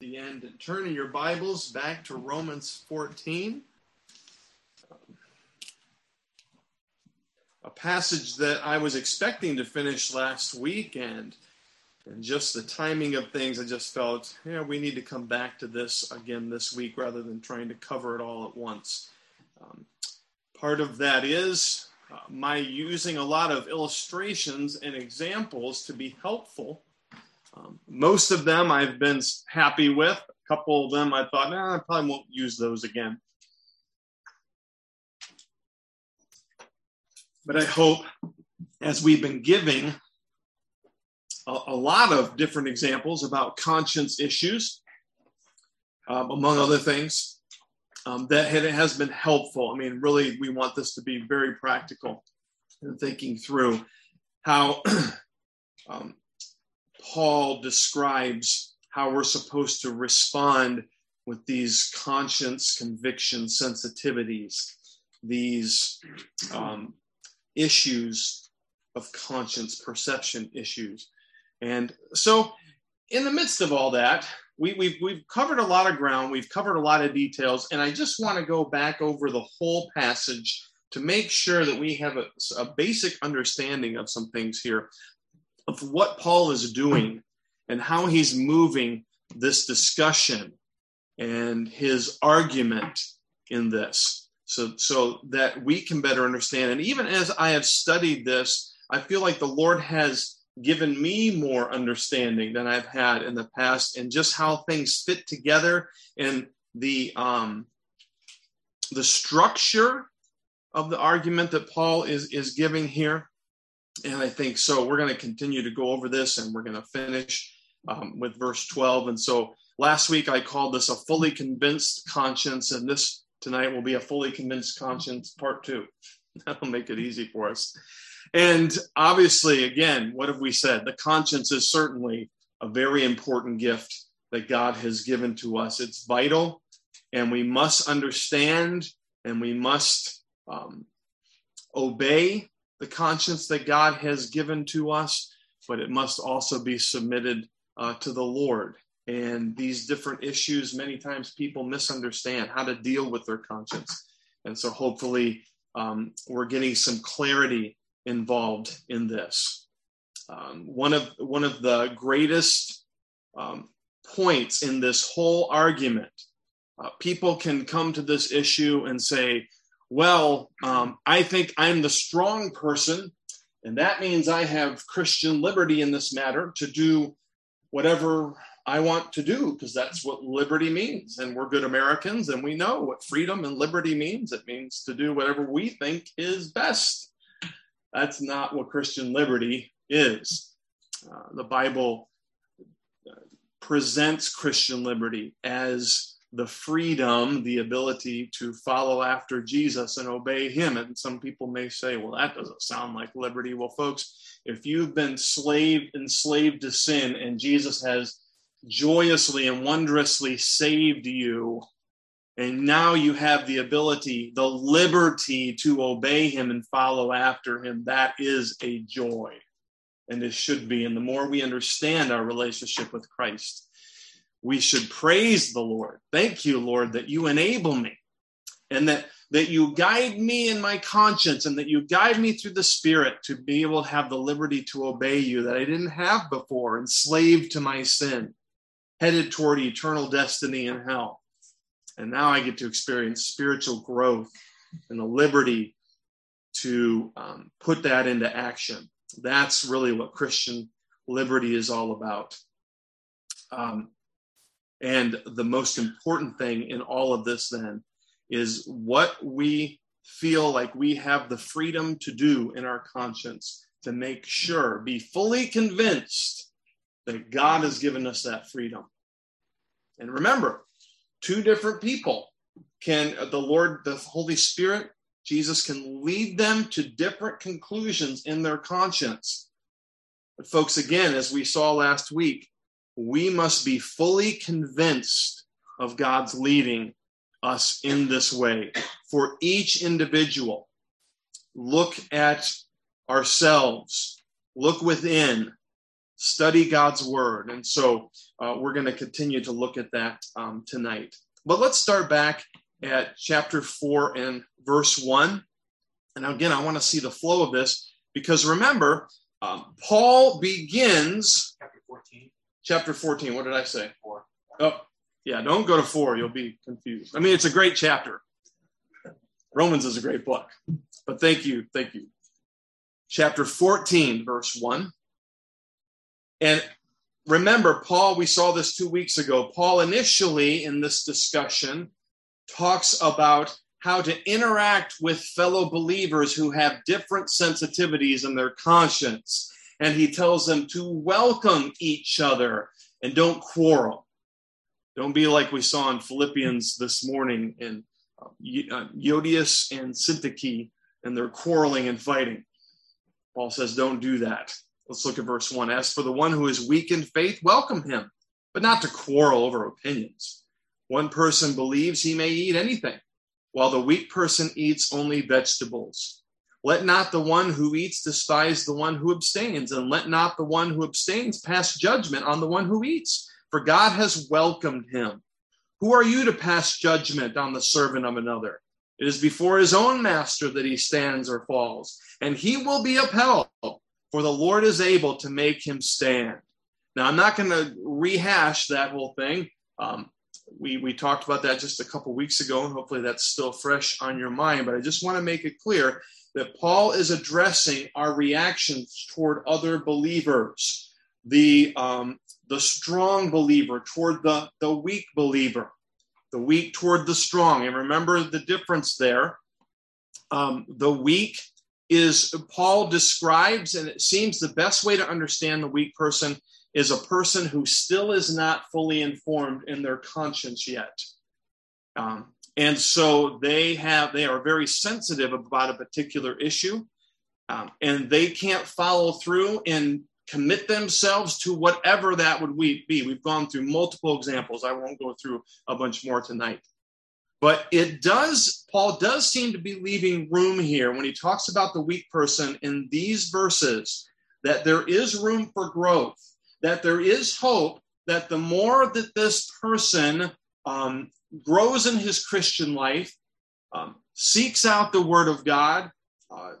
the end and your Bibles back to Romans 14. A passage that I was expecting to finish last week, and, and just the timing of things, I just felt, yeah, we need to come back to this again this week rather than trying to cover it all at once. Um, part of that is uh, my using a lot of illustrations and examples to be helpful um, most of them I've been happy with. A couple of them I thought, nah, I probably won't use those again. But I hope as we've been giving a, a lot of different examples about conscience issues, um, among other things, um, that it has been helpful. I mean, really, we want this to be very practical and thinking through how um, Paul describes how we're supposed to respond with these conscience conviction sensitivities, these um, issues of conscience perception issues. And so, in the midst of all that, we, have we've, we've covered a lot of ground, we've covered a lot of details, and I just want to go back over the whole passage to make sure that we have a, a basic understanding of some things here of what Paul is doing and how he's moving this discussion and his argument in this. So so that we can better understand. And even as i have studied this i feel like the lord has given me more understanding than i've had in the past and just how things fit together and the um the structure of the argument that paul is is giving here and I think so. We're going to continue to go over this and we're going to finish um, with verse 12. And so last week I called this a fully convinced conscience, and this tonight will be a fully convinced conscience part two. That'll make it easy for us. And obviously, again, what have we said? The conscience is certainly a very important gift that God has given to us. It's vital, and we must understand and we must um, obey the conscience that God has given to us, but it must also be submitted uh, to the Lord. And these different issues, many times people misunderstand how to deal with their conscience. And so hopefully um, we're getting some clarity involved in this. Um, one of one of the greatest um, points in this whole argument, uh, people can come to this issue and say, well, um, I think I'm the strong person, and that means I have Christian liberty in this matter to do whatever I want to do, because that's what liberty means. And we're good Americans, and we know what freedom and liberty means. It means to do whatever we think is best. That's not what Christian liberty is. Uh, the Bible uh, presents Christian liberty as the freedom, the ability to follow after Jesus and obey him. And some people may say, well, that doesn't sound like liberty. Well, folks, if you've been slave enslaved to sin and Jesus has joyously and wondrously saved you, and now you have the ability, the liberty to obey him and follow after him, that is a joy. And it should be. And the more we understand our relationship with Christ, we should praise the Lord. Thank you, Lord, that you enable me and that, that you guide me in my conscience and that you guide me through the Spirit to be able to have the liberty to obey you that I didn't have before, enslaved to my sin, headed toward eternal destiny in hell. And now I get to experience spiritual growth and the liberty to um, put that into action. That's really what Christian liberty is all about. Um, and the most important thing in all of this, then, is what we feel like we have the freedom to do in our conscience to make sure, be fully convinced that God has given us that freedom. And remember, two different people can, the Lord, the Holy Spirit, Jesus can lead them to different conclusions in their conscience. But, folks, again, as we saw last week, we must be fully convinced of God's leading us in this way. For each individual, look at ourselves, look within, study God's word. And so uh, we're going to continue to look at that um, tonight. But let's start back at chapter 4 and verse 1. And again, I want to see the flow of this because remember, um, Paul begins. Chapter 14. Chapter 14. What did I say? Four. Oh, yeah, don't go to 4. You'll be confused. I mean, it's a great chapter. Romans is a great book. But thank you. Thank you. Chapter 14, verse 1. And remember, Paul, we saw this two weeks ago. Paul initially in this discussion talks about how to interact with fellow believers who have different sensitivities in their conscience. And he tells them to welcome each other and don't quarrel. Don't be like we saw in Philippians this morning in uh, uh Euodias and Syntyche, and they're quarreling and fighting. Paul says, don't do that. Let's look at verse 1. As for the one who is weak in faith, welcome him, but not to quarrel over opinions. One person believes he may eat anything, while the weak person eats only vegetables. Let not the one who eats despise the one who abstains, and let not the one who abstains pass judgment on the one who eats, for God has welcomed him. Who are you to pass judgment on the servant of another? It is before his own master that he stands or falls, and he will be upheld, for the Lord is able to make him stand. Now, I'm not going to rehash that whole thing. Um, we, we talked about that just a couple weeks ago, and hopefully that's still fresh on your mind. But I just want to make it clear that Paul is addressing our reactions toward other believers, the, um, the strong believer toward the, the weak believer, the weak toward the strong. And remember the difference there. Um, the weak is, Paul describes, and it seems the best way to understand the weak person is a person who still is not fully informed in their conscience yet. Um, and so they have they are very sensitive about a particular issue um, and they can't follow through and commit themselves to whatever that would be. We've gone through multiple examples. I won't go through a bunch more tonight. But it does paul does seem to be leaving room here when he talks about the weak person in these verses that there is room for growth that there is hope that the more that this person um, grows in his Christian life, um, seeks out the Word of God, uh,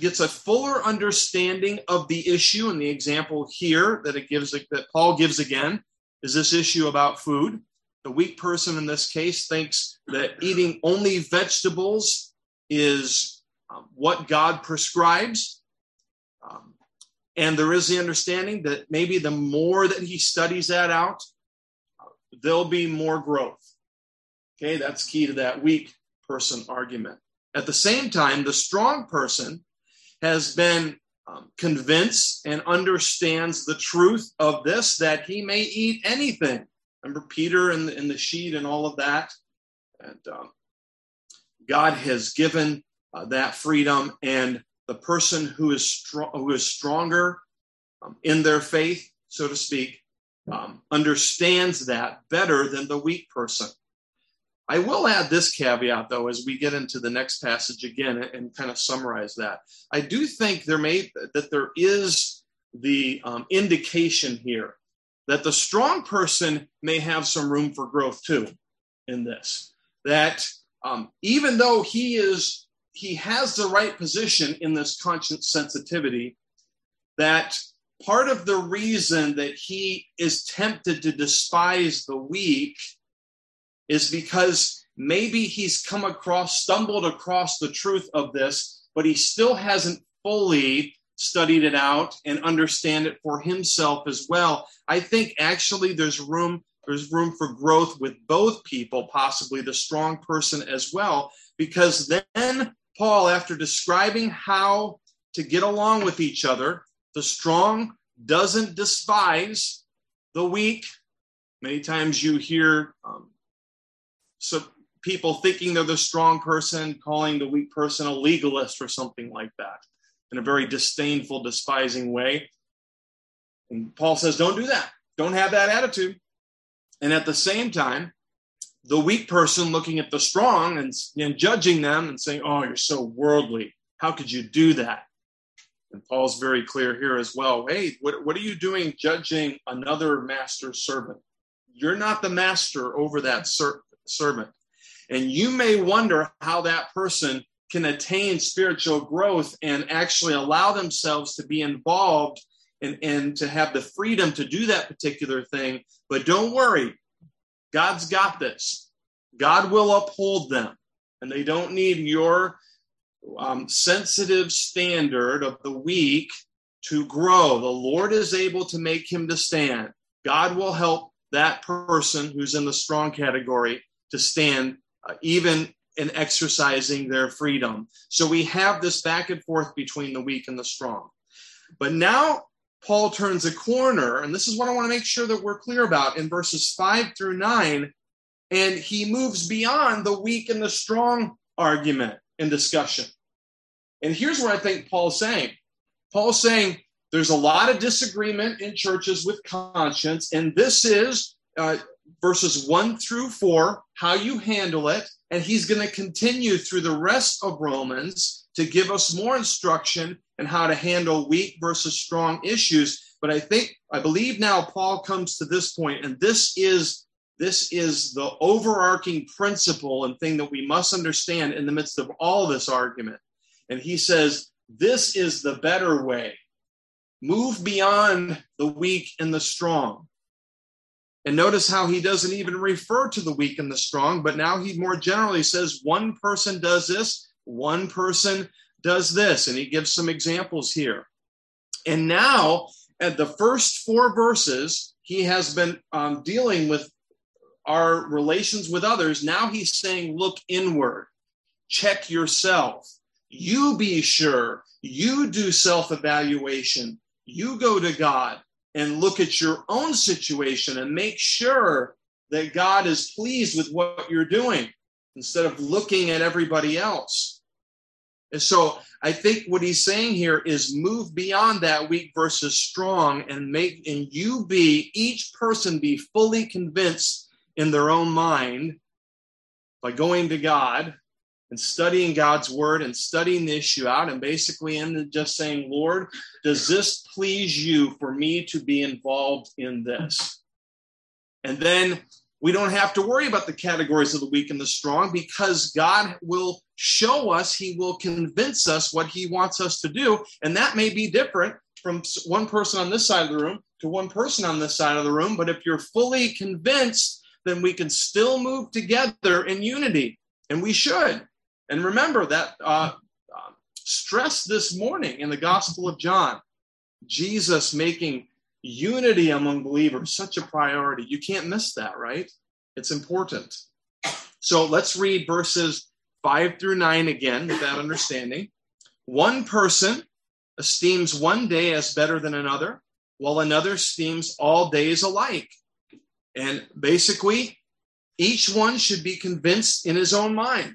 gets a fuller understanding of the issue. And the example here that it gives that Paul gives again is this issue about food. The weak person in this case thinks that eating only vegetables is um, what God prescribes. Um, and there is the understanding that maybe the more that he studies that out, there'll be more growth. Okay, that's key to that weak person argument. At the same time, the strong person has been um, convinced and understands the truth of this that he may eat anything. Remember Peter in the, the sheet and all of that? And um, God has given uh, that freedom, and the person who is, str- who is stronger um, in their faith, so to speak, um, understands that better than the weak person. I will add this caveat, though, as we get into the next passage again and, kind of summarize that. I do think there may that there is the um, indication here that the strong person may have some room for growth too in this. That um, even though he is he has the right position in this conscience sensitivity, that part of the reason that he is tempted to despise the weak is because maybe he's come across, stumbled across the truth of this, but he still hasn't fully studied it out and understand it for himself as well. I think actually there's room there's room for growth with both people, possibly the strong person as well, because then Paul, after describing how to get along with each other, the strong doesn't despise the weak. Many times you hear um, so people thinking they're the strong person, calling the weak person a legalist or something like that in a very disdainful, despising way. And Paul says, don't do that. Don't have that attitude. And at the same time, the weak person looking at the strong and, and judging them and saying, oh, you're so worldly. How could you do that? And Paul's very clear here as well. Hey, what, what are you doing judging another master servant? You're not the master over that ser- servant. And you may wonder how that person can attain spiritual growth and actually allow themselves to be involved and, and to have the freedom to do that particular thing. But don't worry, God's got this. God will uphold them, and they don't need your um, sensitive standard of the weak to grow. The Lord is able to make him to stand. God will help that person who's in the strong category to stand, uh, even in exercising their freedom. So we have this back and forth between the weak and the strong. But now Paul turns a corner, and this is what I want to make sure that we're clear about in verses five through nine. And he moves beyond the weak and the strong argument discussion. And here's what I think Paul's saying Paul's saying there's a lot of disagreement in churches with conscience, and this is uh, verses one through four, how you handle it. And he's going to continue through the rest of Romans to give us more instruction and how to handle weak versus strong issues. But I think, I believe now Paul comes to this point, and this is this is the overarching principle and thing that we must understand in the midst of all this argument. And he says, This is the better way. Move beyond the weak and the strong. And notice how he doesn't even refer to the weak and the strong, but now he more generally says one person does this, one person does this. And he gives some examples here. And now, at the first four verses, he has been um, dealing with our relations with others. Now he's saying, look inward, check yourself. You be sure. You do self evaluation. You go to God and look at your own situation and make sure that God is pleased with what you're doing instead of looking at everybody else. And so I think what he's saying here is move beyond that weak versus strong and make, and you be, each person be fully convinced in their own mind by going to God and studying God's word and studying the issue out and basically just saying, Lord, does this please you for me to be involved in this? And then we don't have to worry about the categories of the weak and the strong because God will show us, He will convince us what He wants us to do. And that may be different from one person on this side of the room to one person on this side of the room. But if you're fully convinced, then we can still move together in unity. And we should. And remember that uh, uh, stress this morning in the Gospel of John, Jesus making unity among believers such a priority. You can't miss that, right? It's important. So let's read verses five through nine again with that understanding. One person esteems one day as better than another, while another esteems all days alike. And basically, each one should be convinced in his own mind.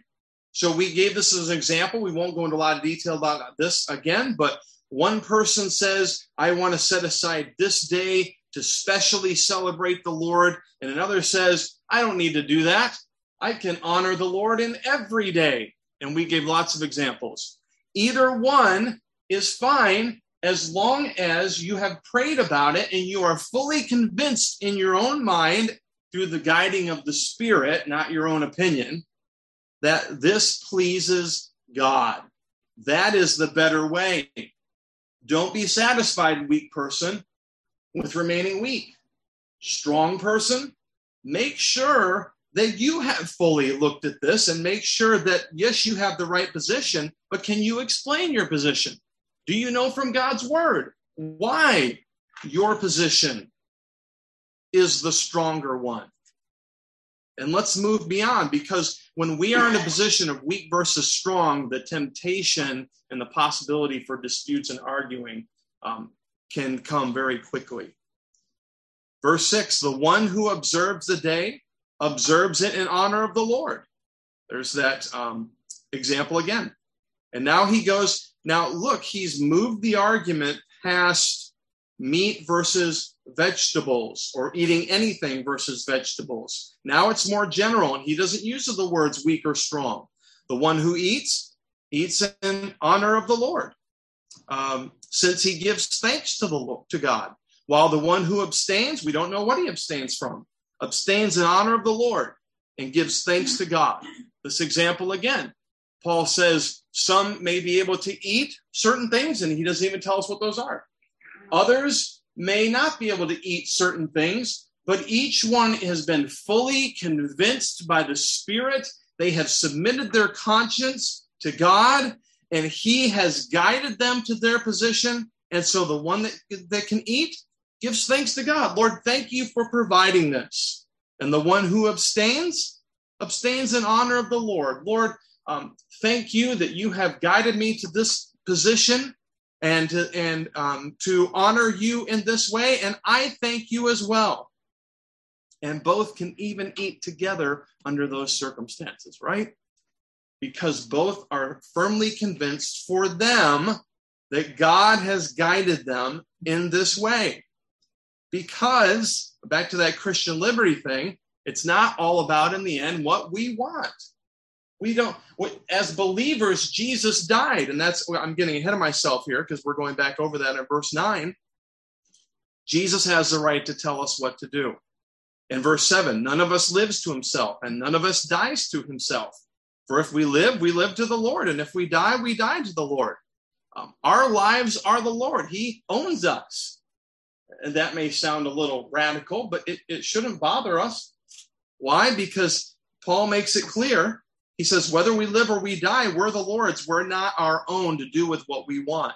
So we gave this as an example. We won't go into a lot of detail about this again, but one person says, I want to set aside this day to specially celebrate the Lord. And another says, I don't need to do that. I can honor the Lord in every day. And we gave lots of examples. Either one is fine as long as you have prayed about it and you are fully convinced in your own mind through the guiding of the Spirit, not your own opinion, that this pleases God. That is the better way. Don't be satisfied, weak person, with remaining weak. Strong person, make sure that you have fully looked at this and make sure that, yes, you have the right position, but can you explain your position? Do you know from God's word why your position is the stronger one? And let's move beyond because when we are in a position of weak versus strong, the temptation and the possibility for disputes and arguing um, can come very quickly. Verse 6 The one who observes the day observes it in honor of the Lord. There's that um, example again. And now he goes, now look, he's moved the argument past meat versus vegetables or eating anything versus vegetables. Now it's more general, and he doesn't use the words weak or strong. The one who eats, eats in honor of the Lord. um, since he gives thanks to the to God. While the one who abstains, we don't know what he abstains from, abstains in honor of the Lord and gives thanks to God. This example again, Paul says some may be able to eat certain things, and he doesn't even tell us what those are. Others may not be able to eat certain things, but each one has been fully convinced by the Spirit. They have submitted their conscience to God, and He has guided them to their position. And so the one that, that can eat gives thanks to God. Lord, thank you for providing this. And the one who abstains, abstains in honor of the Lord. Lord, um, thank you that you have guided me to this position and to, and um, to honor you in this way. And I thank you as well. And both can even eat together under those circumstances, right? Because both are firmly convinced for them that God has guided them in this way. Because, back to that Christian liberty thing, it's not all about, in the end, what we want. We don't, as believers, Jesus died. And that's, I'm getting ahead of myself here because we're going back over that in verse 9. Jesus has the right to tell us what to do. In verse 7, none of us lives to himself, and none of us dies to himself. For if we live, we live to the Lord, and if we die, we die to the Lord. Um, our lives are the Lord. He owns us. And that may sound a little radical, but it, it shouldn't bother us. Why? Because Paul makes it clear he says, whether we live or we die, we're the Lord's. We're not our own to do with what we want.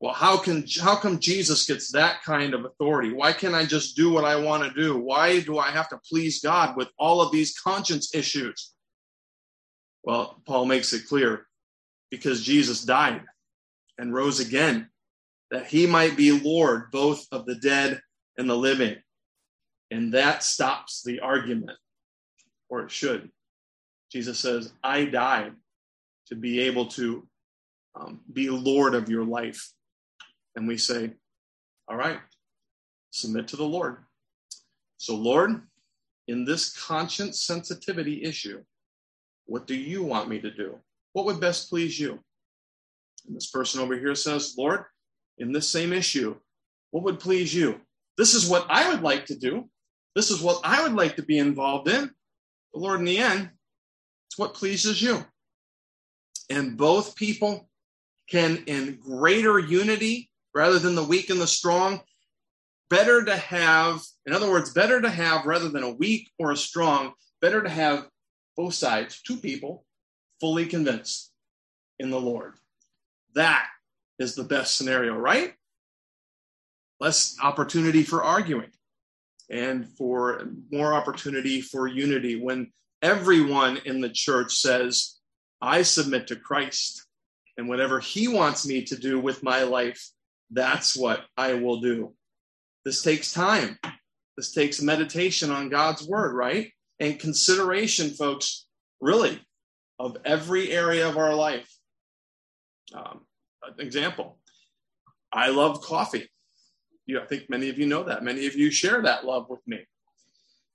Well, how can how come Jesus gets that kind of authority? Why can't I just do what I want to do? Why do I have to please God with all of these conscience issues? Well, Paul makes it clear because Jesus died and rose again that he might be Lord both of the dead and the living. And that stops the argument, or it should. Jesus says, I died to be able to um, be Lord of your life. And we say, All right, submit to the Lord. So, Lord, in this conscience sensitivity issue, what do you want me to do? What would best please you? And this person over here says, Lord, in this same issue, what would please you? This is what I would like to do. This is what I would like to be involved in. But Lord, in the end, what pleases you. And both people can, in greater unity, rather than the weak and the strong, better to have, in other words, better to have, rather than a weak or a strong, better to have both sides, two people, fully convinced in the Lord. That is the best scenario, right? Less opportunity for arguing and for more opportunity for unity when everyone in the church says, I submit to Christ, and whatever he wants me to do with my life, that's what I will do. This takes time. This takes meditation on God's word, right? And consideration, folks, really, of every area of our life. Um, example I love coffee. You, I think many of you know that. Many of you share that love with me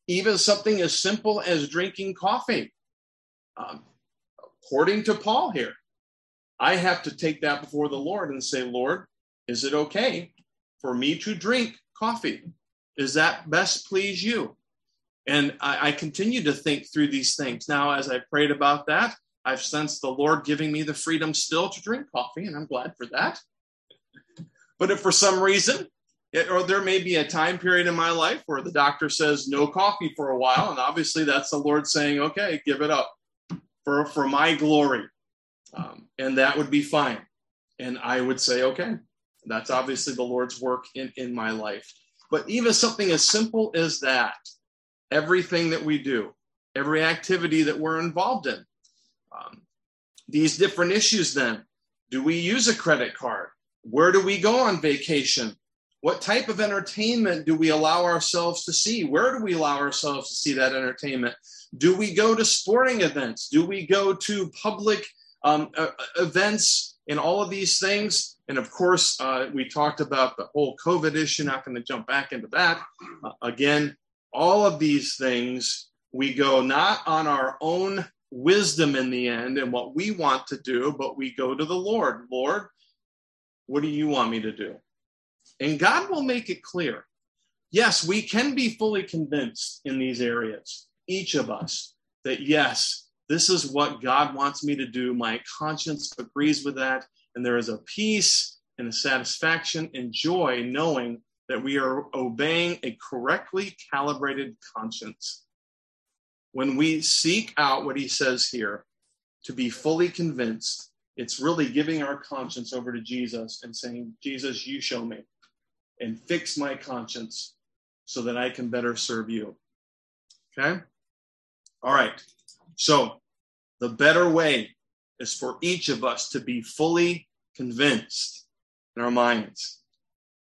even something as simple as drinking coffee. Um, according to Paul here, I have to take that before the Lord and say, Lord, is it okay for me to drink coffee? Does that best please you? And I, I continue to think through these things. Now, as I prayed about that, I've sensed the Lord giving me the freedom still to drink coffee, and I'm glad for that. But if for some reason it, or there may be a time period in my life where the doctor says no coffee for a while, and obviously that's the Lord saying, "Okay, give it up for for my glory," um, and that would be fine. And I would say, "Okay, that's obviously the Lord's work in in my life." But even something as simple as that, everything that we do, every activity that we're involved in, um, these different issues. Then, do we use a credit card? Where do we go on vacation? What type of entertainment do we allow ourselves to see? Where do we allow ourselves to see that entertainment? Do we go to sporting events? Do we go to public um, uh, events and all of these things? And of course, uh, we talked about the whole COVID issue, not going to jump back into that. Uh, again, all of these things, we go not on our own wisdom in the end and what we want to do, but we go to the Lord. Lord, What do you want me to do? And God will make it clear. Yes, we can be fully convinced in these areas, each of us, that yes, this is what God wants me to do. My conscience agrees with that. And there is a peace and a satisfaction and joy knowing that we are obeying a correctly calibrated conscience. When we seek out what he says here, to be fully convinced, it's really giving our conscience over to Jesus and saying, Jesus, you show me and fix my conscience so that I can better serve you. Okay? All right. So, the better way is for each of us to be fully convinced in our minds.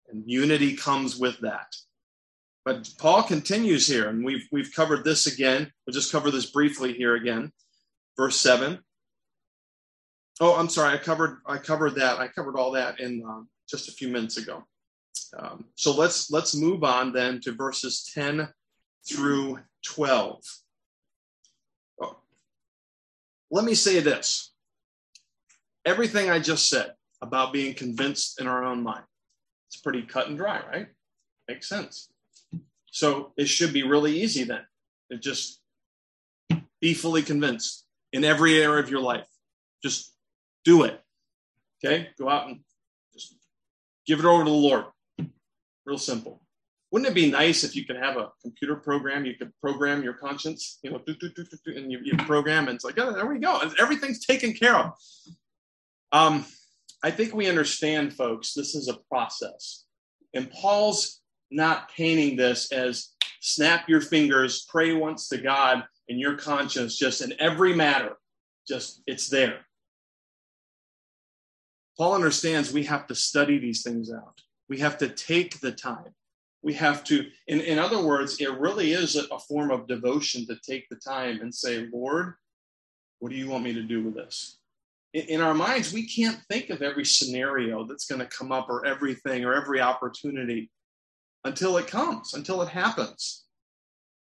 And unity comes with that. But Paul continues here, and we've, we've covered this again. We'll just cover this briefly here again. Verse 7. Oh, I'm sorry. I covered I covered that. I covered all that in um, just a few minutes ago. Um, so let's let's move on then to verses 10 through 12. Oh. Let me say this. Everything I just said about being convinced in our own mind, it's pretty cut and dry, right? Makes sense. So it should be really easy then. to just be fully convinced in every area of your life. Just do it. Okay? Go out and just give it over to the Lord. Real simple. Wouldn't it be nice if you could have a computer program? You could program your conscience, you know, do, do, do, and you, you program, and it's like, oh, there we go. Everything's taken care of. Um, I think we understand, folks, this is a process. And Paul's not painting this as snap your fingers, pray once to God, and your conscience just in every matter, just it's there. Paul understands we have to study these things out. We have to take the time. We have to, in, in other words, it really is a, form of devotion to take the time and say, Lord, what do you want me to do with this? In, in our minds, we can't think of every scenario that's going to come up or everything or every opportunity until it comes, until it happens.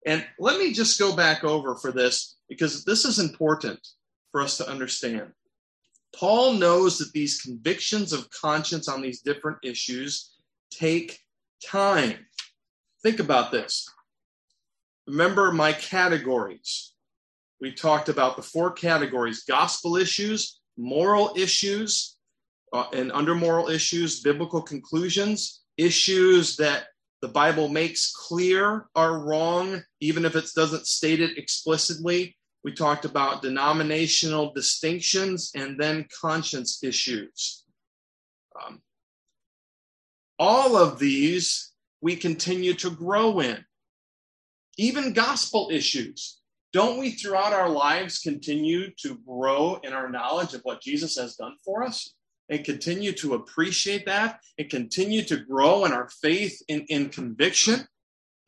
And let me just go back over for this because this is important for us to understand. Paul knows that these convictions of conscience on these different issues take time. Think about this. Remember my categories. We talked about the four categories gospel issues, moral issues, uh, and under moral issues, biblical conclusions, issues that the Bible makes clear are wrong, even if it doesn't state it explicitly, we talked about denominational distinctions and then conscience issues. Um, all of these we continue to grow in. Even gospel issues. Don't we throughout our lives continue to grow in our knowledge of what Jesus has done for us and continue to appreciate that and continue to grow in our faith in, in conviction?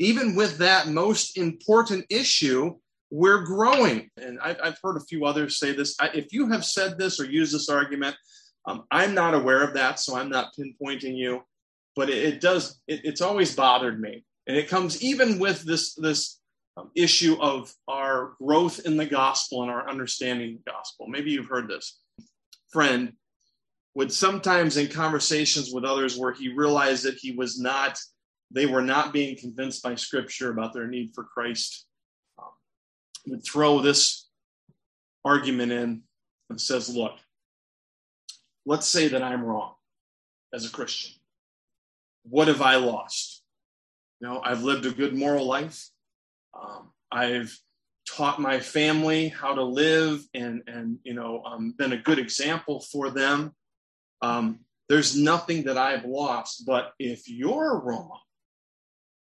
Even with that most important issue, we're growing. And I've, I've heard a few others say this. I, if you have said this or used this argument, um, I'm not aware of that, so I'm not pinpointing you. But it, it does. It, it's always bothered me, and it comes even with this this um, issue of our growth in the gospel and our understanding of the gospel. Maybe you've heard this. Friend would sometimes in conversations with others where he realized that he was not, they were not being convinced by Scripture about their need for Christ would throw this argument in and says, look, let's say that I'm wrong as a Christian. What have I lost? You know, I've lived a good moral life. Um, I've taught my family how to live and, and you know, um, been a good example for them. Um, there's nothing that I've lost. But if you're wrong,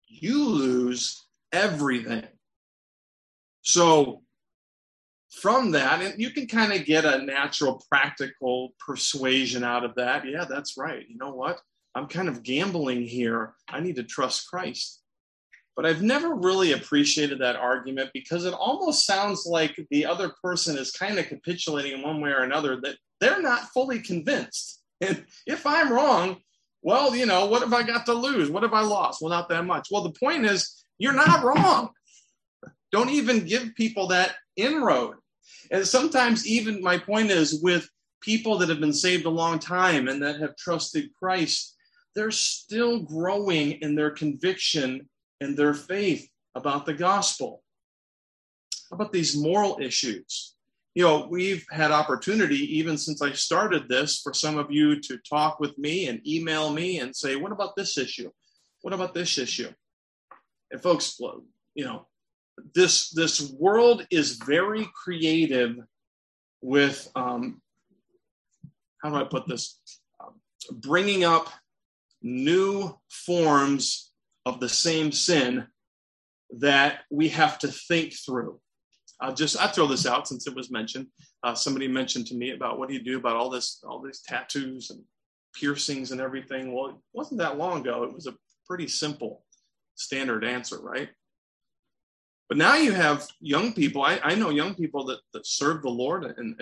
you lose everything. So from that, and you can kind of get a natural, practical persuasion out of that. Yeah, that's right. You know what? I'm kind of gambling here. I need to trust Christ. But I've never really appreciated that argument because it almost sounds like the other person is kind of capitulating in one way or another that they're not fully convinced. And if I'm wrong, well, you know, what have I got to lose? What have I lost? Well, not that much. Well, the point is, you're not wrong. Don't even give people that inroad. And sometimes, even my point is with people that have been saved a long time and that have trusted Christ, they're still growing in their conviction and their faith about the gospel. How about these moral issues? You know, we've had opportunity, even since I started this, for some of you to talk with me and email me and say, what about this issue? What about this issue? And folks, you know, this this world is very creative with um, how do I put this? Um, bringing up new forms of the same sin that we have to think through. I'll just I throw this out since it was mentioned. Uh, somebody mentioned to me about what do you do about all this, all these tattoos and piercings and everything. Well, it wasn't that long ago. It was a pretty simple, standard answer, right? But now you have young people. I, I know young people that, that serve the Lord and,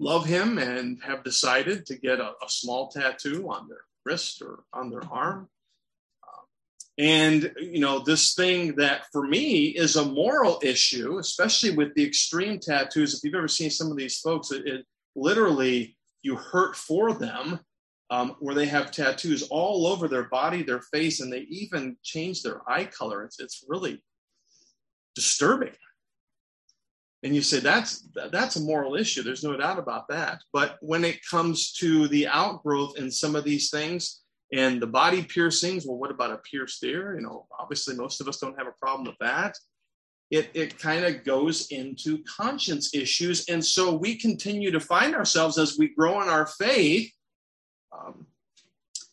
love Him and have decided to get a, a small tattoo on their wrist or on their arm and, you know, this thing that for me is a moral issue, especially with the extreme tattoos. If you've ever seen some of these folks, it, it literally you hurt for them um, where they have tattoos all over their body, their face, and they even change their eye color. It's, it's really disturbing. And you say that's that's a moral issue. There's no doubt about that. But when it comes to the outgrowth in some of these things, and the body piercings, well, what about a pierced ear? You know, obviously most of us don't have a problem with that. It, it kind of goes into conscience issues. And so we continue to find ourselves as we grow in our faith um,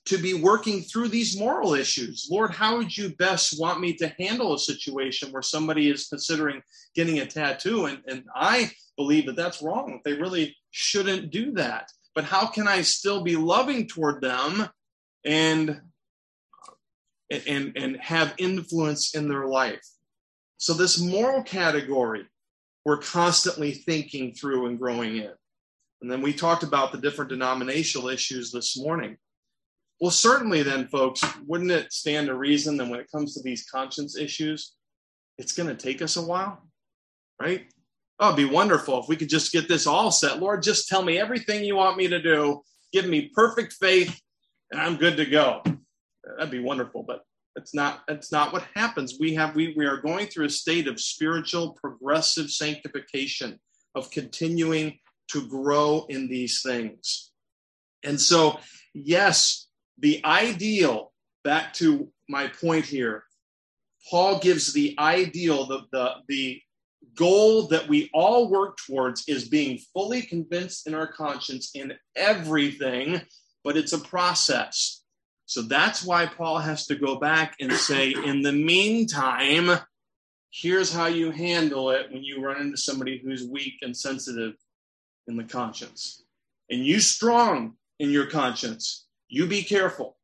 to be working through these moral issues. Lord, how would you best want me to handle a situation where somebody is considering getting a tattoo? And, and I believe that that's wrong. They really shouldn't do that. But how can I still be loving toward them and and and have influence in their life. So this moral category we're constantly thinking through and growing in. And then we talked about the different denominational issues this morning. Well, certainly then, folks, wouldn't it stand to reason that when it comes to these conscience issues, it's going to take us a while, right? Oh, it'd be wonderful if we could just get this all set. Lord, just tell me everything you want me to do. Give me perfect faith and I'm good to go. That'd be wonderful, but it's not it's not what happens. We have we we are going through a state of spiritual progressive sanctification, of continuing to grow in these things. And so, yes, the ideal, back to my point here, Paul gives the ideal, the, the, the goal that we all work towards is being fully convinced in our conscience in everything but it's a process. So that's why Paul has to go back and say, in the meantime, here's how you handle it when you run into somebody who's weak and sensitive in the conscience. And you strong in your conscience. You be careful.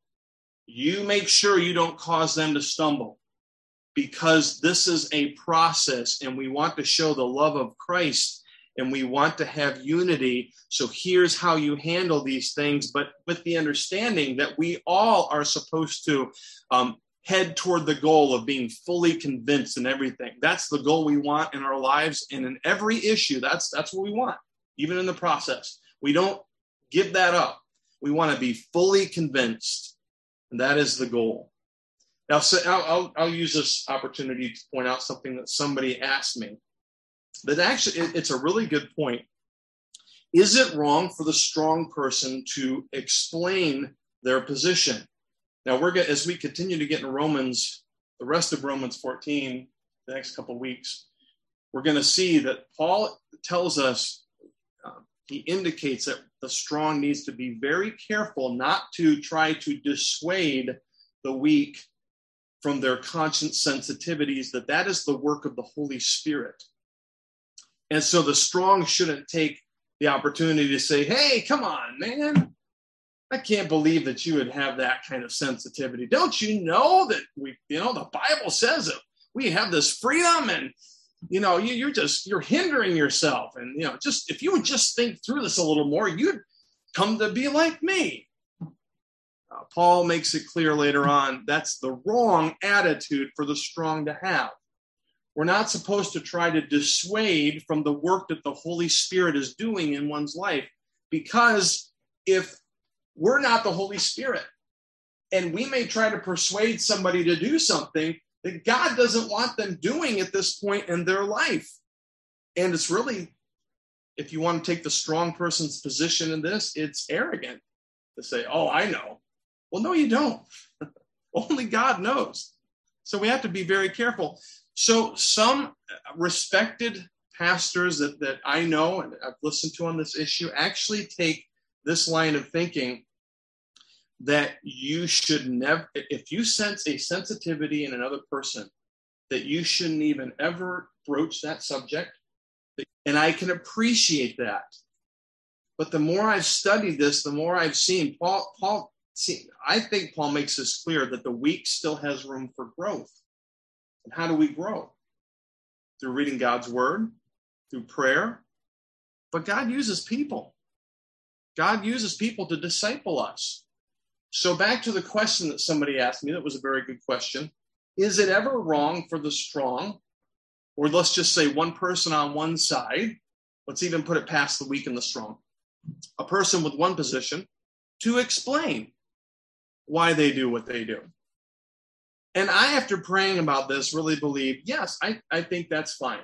You make sure you don't cause them to stumble because this is a process and we want to show the love of Christ and we want to have unity. So here's how you handle these things, but with the understanding that we all are supposed to um, head toward the goal of being fully convinced in everything. That's the goal we want in our lives and in every issue. That's that's what we want, even in the process. We don't give that up. We want to be fully convinced, and that is the goal. Now, so I'll, I'll, use this opportunity to point out something that somebody asked me but actually, it's a really good point. Is it wrong for the strong person to explain their position? Now, we're as we continue to get in Romans, the rest of Romans 14, the next couple of weeks, we're going to see that Paul tells us, he indicates that the strong needs to be very careful not to try to dissuade the weak from their conscience sensitivities, that that is the work of the Holy Spirit. And so the strong shouldn't take the opportunity to say, hey, come on, man. I can't believe that you would have that kind of sensitivity. Don't you know that we, you know, the Bible says it. We have this freedom and you know, you, you're just you're hindering yourself. And you know, just if you would just think through this a little more, you'd come to be like me. Uh, Paul makes it clear later on that's the wrong attitude for the strong to have. We're not supposed to try to dissuade from the work that the Holy Spirit is doing in one's life. because if we're not the Holy Spirit and we may try to persuade somebody to do something that God doesn't want them doing at this point in their life. And it's really, if you want to take the strong person's position in this, it's arrogant to say, Oh, I know. Well, no, you don't. Only God knows. So we have to be very careful. So, some respected pastors that, that I know and I've listened to on this issue actually take this line of thinking that you should never, if you sense a sensitivity in another person, that you shouldn't even ever broach that subject. And I can appreciate that. But the more I've studied this, the more I've seen Paul, Paul, see, I think Paul makes this clear that the weak still has room for growth. And how do we grow? Through reading God's word, through prayer. But God uses people. God uses people to disciple us. So, back to the question that somebody asked me, that was a very good question. Is it ever wrong for the strong, or let's just say one person on one side, let's even put it past the weak and the strong, a person with one position, to explain why they do what they do? And I, after praying about this, really believe yes, I, I think that's fine.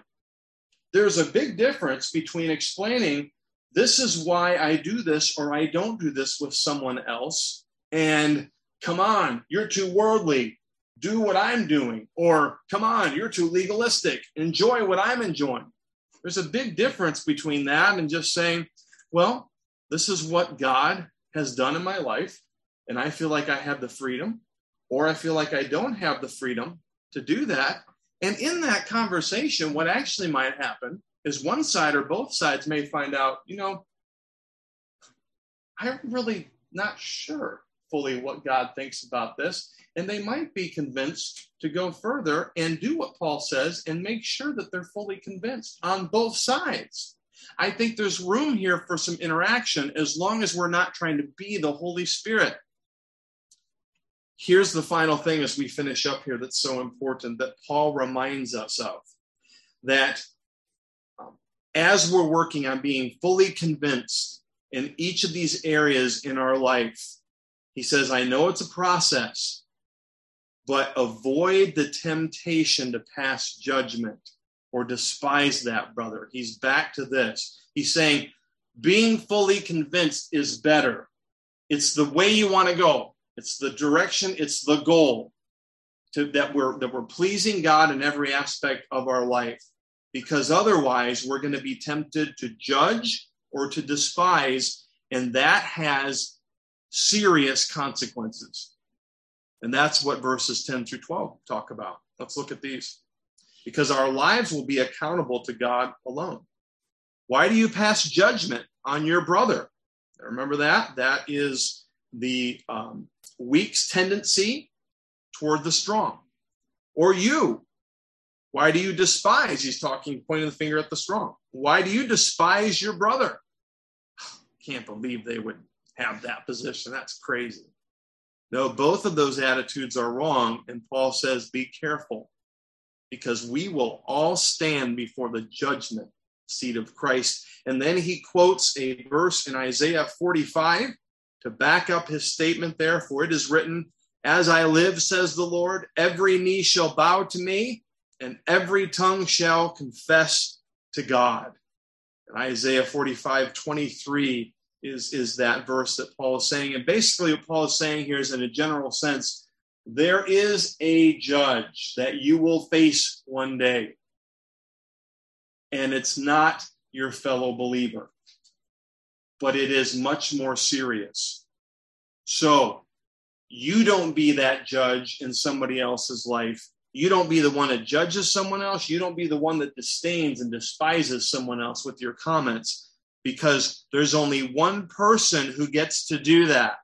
There's a big difference between explaining this is why I do this or I don't do this with someone else. And come on, you're too worldly. Do what I'm doing. Or come on, you're too legalistic. Enjoy what I'm enjoying. There's a big difference between that and just saying, well, this is what God has done in my life. And I feel like I have the freedom, or I feel like I don't have the freedom to do that. And in that conversation, what actually might happen is one side or both sides may find out, you know, I'm really not sure fully what God thinks about this. And they might be convinced to go further and do what Paul says and make sure that they're fully convinced on both sides. I think there's room here for some interaction as long as we're not trying to be the Holy Spirit. Here's the final thing as we finish up here that's so important that Paul reminds us of that um, as we're working on being fully convinced in each of these areas in our life, he says, I know it's a process, but avoid the temptation to pass judgment or despise that brother. He's back to this. He's saying, being fully convinced is better. It's the way you want to go. It's the direction, it's the goal to, that we're that we're pleasing God in every aspect of our life because otherwise we're going to be tempted to judge or to despise, and that has serious consequences. And that's what verses 10 through 12 talk about. Let's look at these. Because our lives will be accountable to God alone. Why do you pass judgment on your brother? Remember that? That is the um, weak's tendency toward the strong. Or you, why do you despise? He's talking, pointing the finger at the strong. Why do you despise your brother? Can't believe they would have that position. That's crazy. No, both of those attitudes are wrong. And Paul says, be careful because we will all stand before the judgment seat of Christ. And then he quotes a verse in Isaiah 45 to back up his statement there. For it is written, As I live, says the Lord, every knee shall bow to me, and every tongue shall confess to God. And Isaiah 45 23 is, is that verse that Paul is saying. And basically, what Paul is saying here is, in a general sense, there is a judge that you will face one day. And it's not your fellow believer, but it is much more serious. So, you don't be that judge in somebody else's life you don't be the one that judges someone else. You don't be the one that disdains and despises someone else with your comments because there's only one person who gets to do that,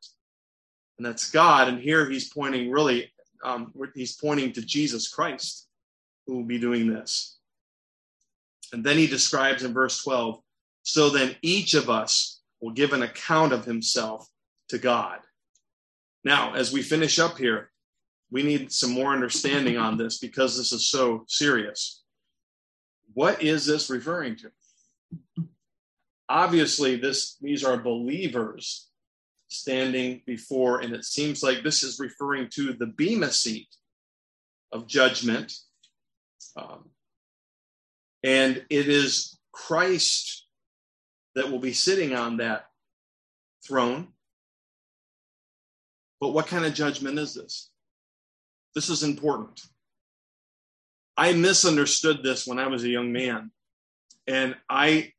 and that's God. And here he's pointing really, um, he's pointing to Jesus Christ who will be doing this. And then he describes in verse 12 so then each of us will give an account of himself to God. Now, as we finish up here, we need some more understanding on this because this is so serious. What is this referring to? Obviously, this these are believers standing before, and it seems like this is referring to the Bema seat of judgment. Um, and it is Christ that will be sitting on that throne. But what kind of judgment is this? This is important. I misunderstood this when I was a young man. And I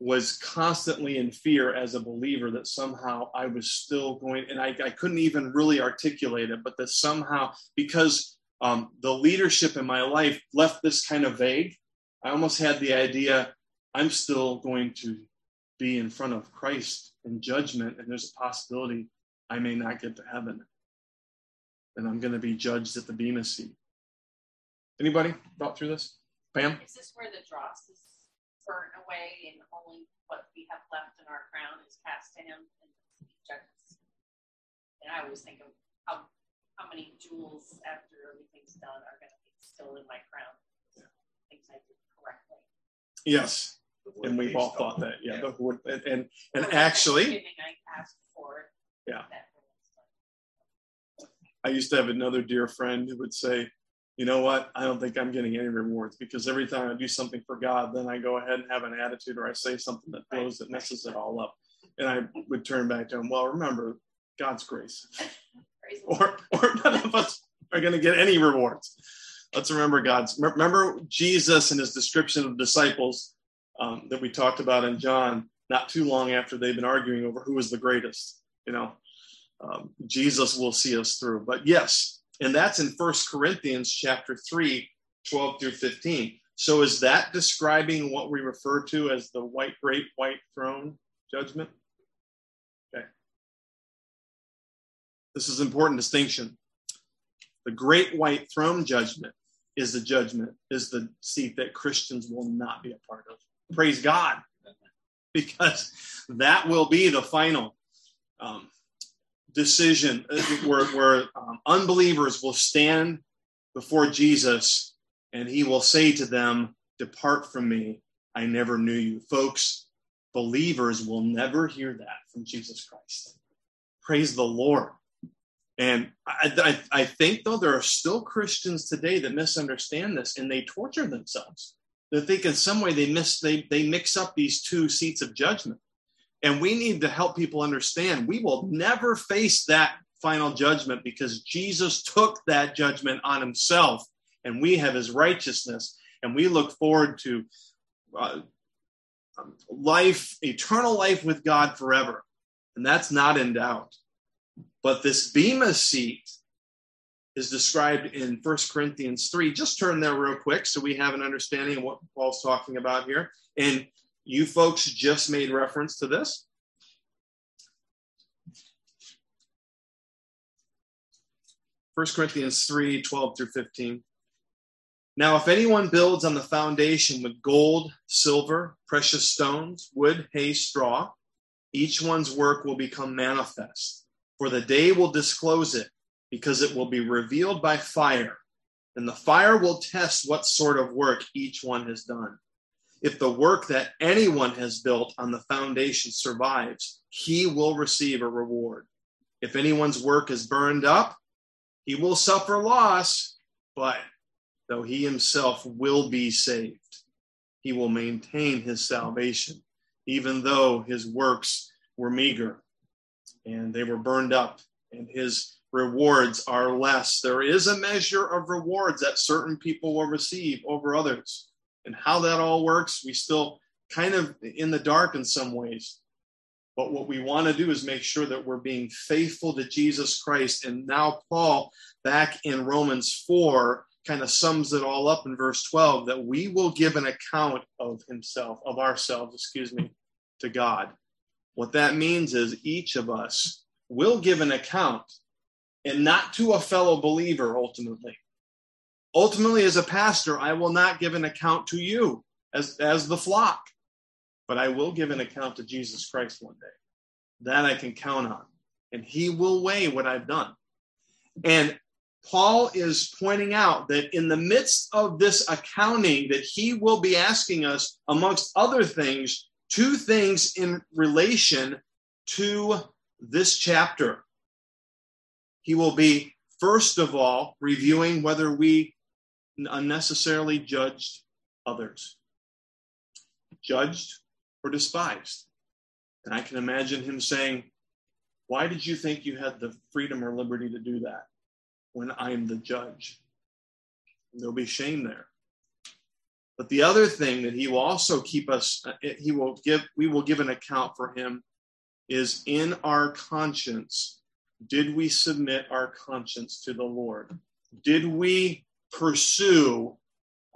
was constantly in fear as a believer that somehow I was still going, and I, I couldn't even really articulate it, but that somehow, because um, the leadership in my life left this kind of vague, I almost had the idea I'm still going to be in front of Christ in judgment, and there's a possibility I may not get to heaven. And I'm going to be judged at the Bema seat. Anybody thought through this? Pam? Is this where the dross is burnt away and only what we have left in our crown is cast to him and judges? And I always think of how how many jewels after everything's done are going to be still in my crown. Things I did correctly. Yes, and we've all thought that. Yeah, yeah. The, and and, and actually, I asked for yeah. I used to have another dear friend who would say, you know what? I don't think I'm getting any rewards because every time I do something for God, then I go ahead and have an attitude or I say something that blows that messes it all up. And I would turn back to him, well, remember God's grace. or, or none of us are going to get any rewards. Let's remember God's. Remember Jesus and his description of disciples um, that we talked about in John not too long after they've been arguing over who was the greatest. You know, um, Jesus will see us through. But yes, and that's in First Corinthians chapter 3, 12 through 15. So is that describing what we refer to as the white, great white throne judgment? Okay. This is an important distinction. The great white throne judgment is the judgment, is the seat that Christians will not be a part of. Praise God. Because that will be the final um, decision uh, where, where um, unbelievers will stand before Jesus and he will say to them, Depart from me, I never knew you. Folks, believers will never hear that from Jesus Christ. Praise the Lord. And I, I, I, think, though, there are still Christians today that misunderstand this and they torture themselves. They think in some way they miss they, they mix up these two seats of judgment. And we need to help people understand we will never face that final judgment because Jesus took that judgment on himself and we have his righteousness. And we look forward to uh, life, eternal life with God forever. And that's not in doubt. But this Bema seat is described in 1 Corinthians 3. Just turn there real quick so we have an understanding of what Paul's talking about here. And you folks just made reference to this. First Corinthians 3 12 through 15. Now, if anyone builds on the foundation with gold, silver, precious stones, wood, hay, straw, each one's work will become manifest, for the day will disclose it, because it will be revealed by fire, and the fire will test what sort of work each one has done. If the work that anyone has built on the foundation survives, he will receive a reward. If anyone's work is burned up, he will suffer loss, but though he himself will be saved, he will maintain his salvation, even though his works were meager and they were burned up, and his rewards are less. There is a measure of rewards that certain people will receive over others and how that all works, we still kind of in the dark in some ways. But what we want to do is make sure that we're being faithful to Jesus Christ. And now, Paul, back in Romans 4, kind of sums it all up in verse 12 that we will give an account of himself, of ourselves, excuse me, to God. What that means is each of us will give an account and not to a fellow believer ultimately, Ultimately, as a pastor, I will not give an account to you as, as the flock, but I will give an account to Jesus Christ one day. That I can count on. And he will weigh what I've done. And Paul is pointing out that in the midst of this accounting that he will be asking us, amongst other things, two things in relation to this chapter. He will be, first of all, reviewing whether we unnecessarily judged others, judged or despised. And I can imagine him saying, Why did you think you had the freedom or liberty to do that when I'm the judge? And there'll be shame there. But the other thing that he will also keep us, uh, he will give, we will give an account for him is in our conscience. Did we submit our conscience to the Lord? Did we pursue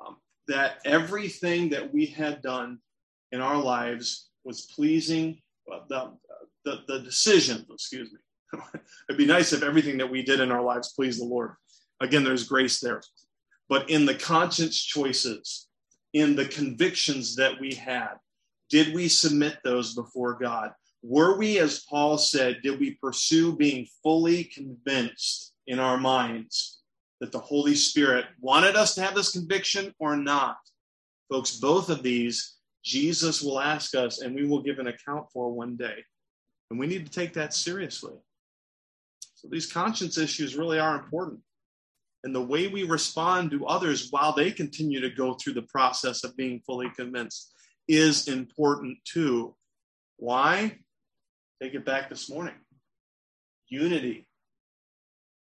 um, that everything that we had done in our lives was pleasing, well, the, the, the decision, excuse me. It'd be nice if everything that we did in our lives pleased the Lord. Again, there's grace there. But in the conscience choices, in the convictions that we had, did we submit those before God? Were we, as Paul said, did we pursue being fully convinced in our minds that the Holy Spirit wanted us to have this conviction or not? Folks, both of these Jesus will ask us and we will give an account for one day. And we need to take that seriously. So these conscience issues really are important. And the way we respond to others while they continue to go through the process of being fully convinced is important too. Why? Take it back this morning. Unity,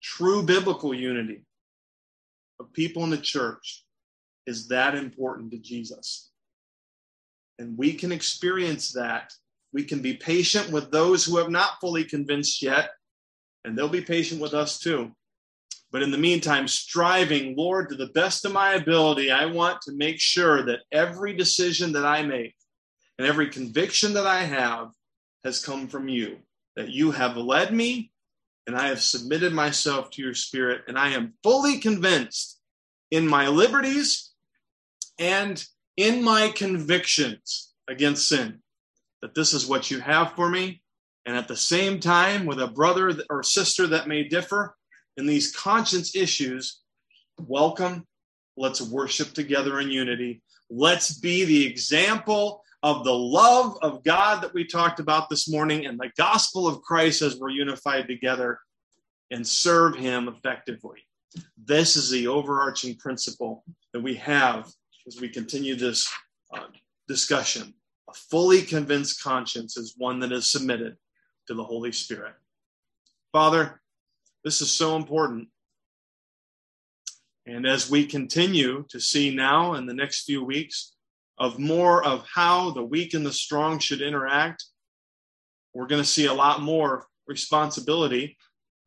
true biblical unity of people in the church is that important to Jesus. And we can experience that. We can be patient with those who have not fully convinced yet, and they'll be patient with us too. But in the meantime, striving, Lord, to the best of my ability, I want to make sure that every decision that I make and every conviction that I have has come from you, that you have led me and I have submitted myself to your spirit, and I am fully convinced in my liberties and in my convictions against sin that this is what you have for me. And at the same time, with a brother or sister that may differ in these conscience issues, welcome. Let's worship together in unity. Let's be the example of the love of God that we talked about this morning and the gospel of Christ as we're unified together and serve Him effectively. This is the overarching principle that we have as we continue this uh, discussion. A fully convinced conscience is one that is submitted to the Holy Spirit. Father, this is so important. And as we continue to see now in the next few weeks, of more of how the weak and the strong should interact, we're going to see a lot more responsibility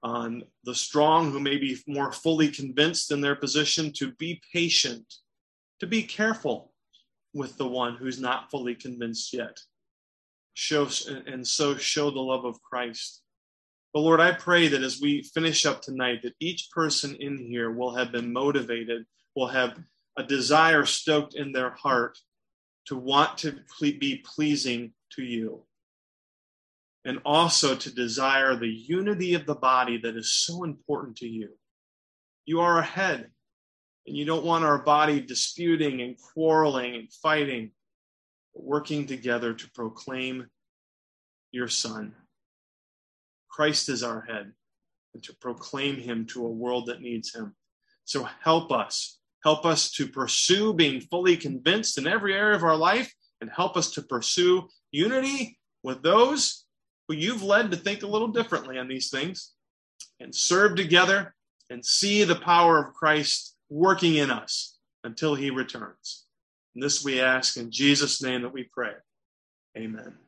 on the strong who may be more fully convinced in their position to be patient, to be careful with the one who's not fully convinced yet. Show and so show the love of Christ. But Lord, I pray that as we finish up tonight, that each person in here will have been motivated, will have a desire stoked in their heart to want to be pleasing to you. And also to desire the unity of the body that is so important to you. You are a head, and you don't want our body disputing and quarreling and fighting, but working together to proclaim your Son. Christ is our head, and to proclaim him to a world that needs him. So help us Help us to pursue being fully convinced in every area of our life and help us to pursue unity with those who you've led to think a little differently on these things and serve together and see the power of Christ working in us until he returns. And this we ask in Jesus' name that we pray. Amen.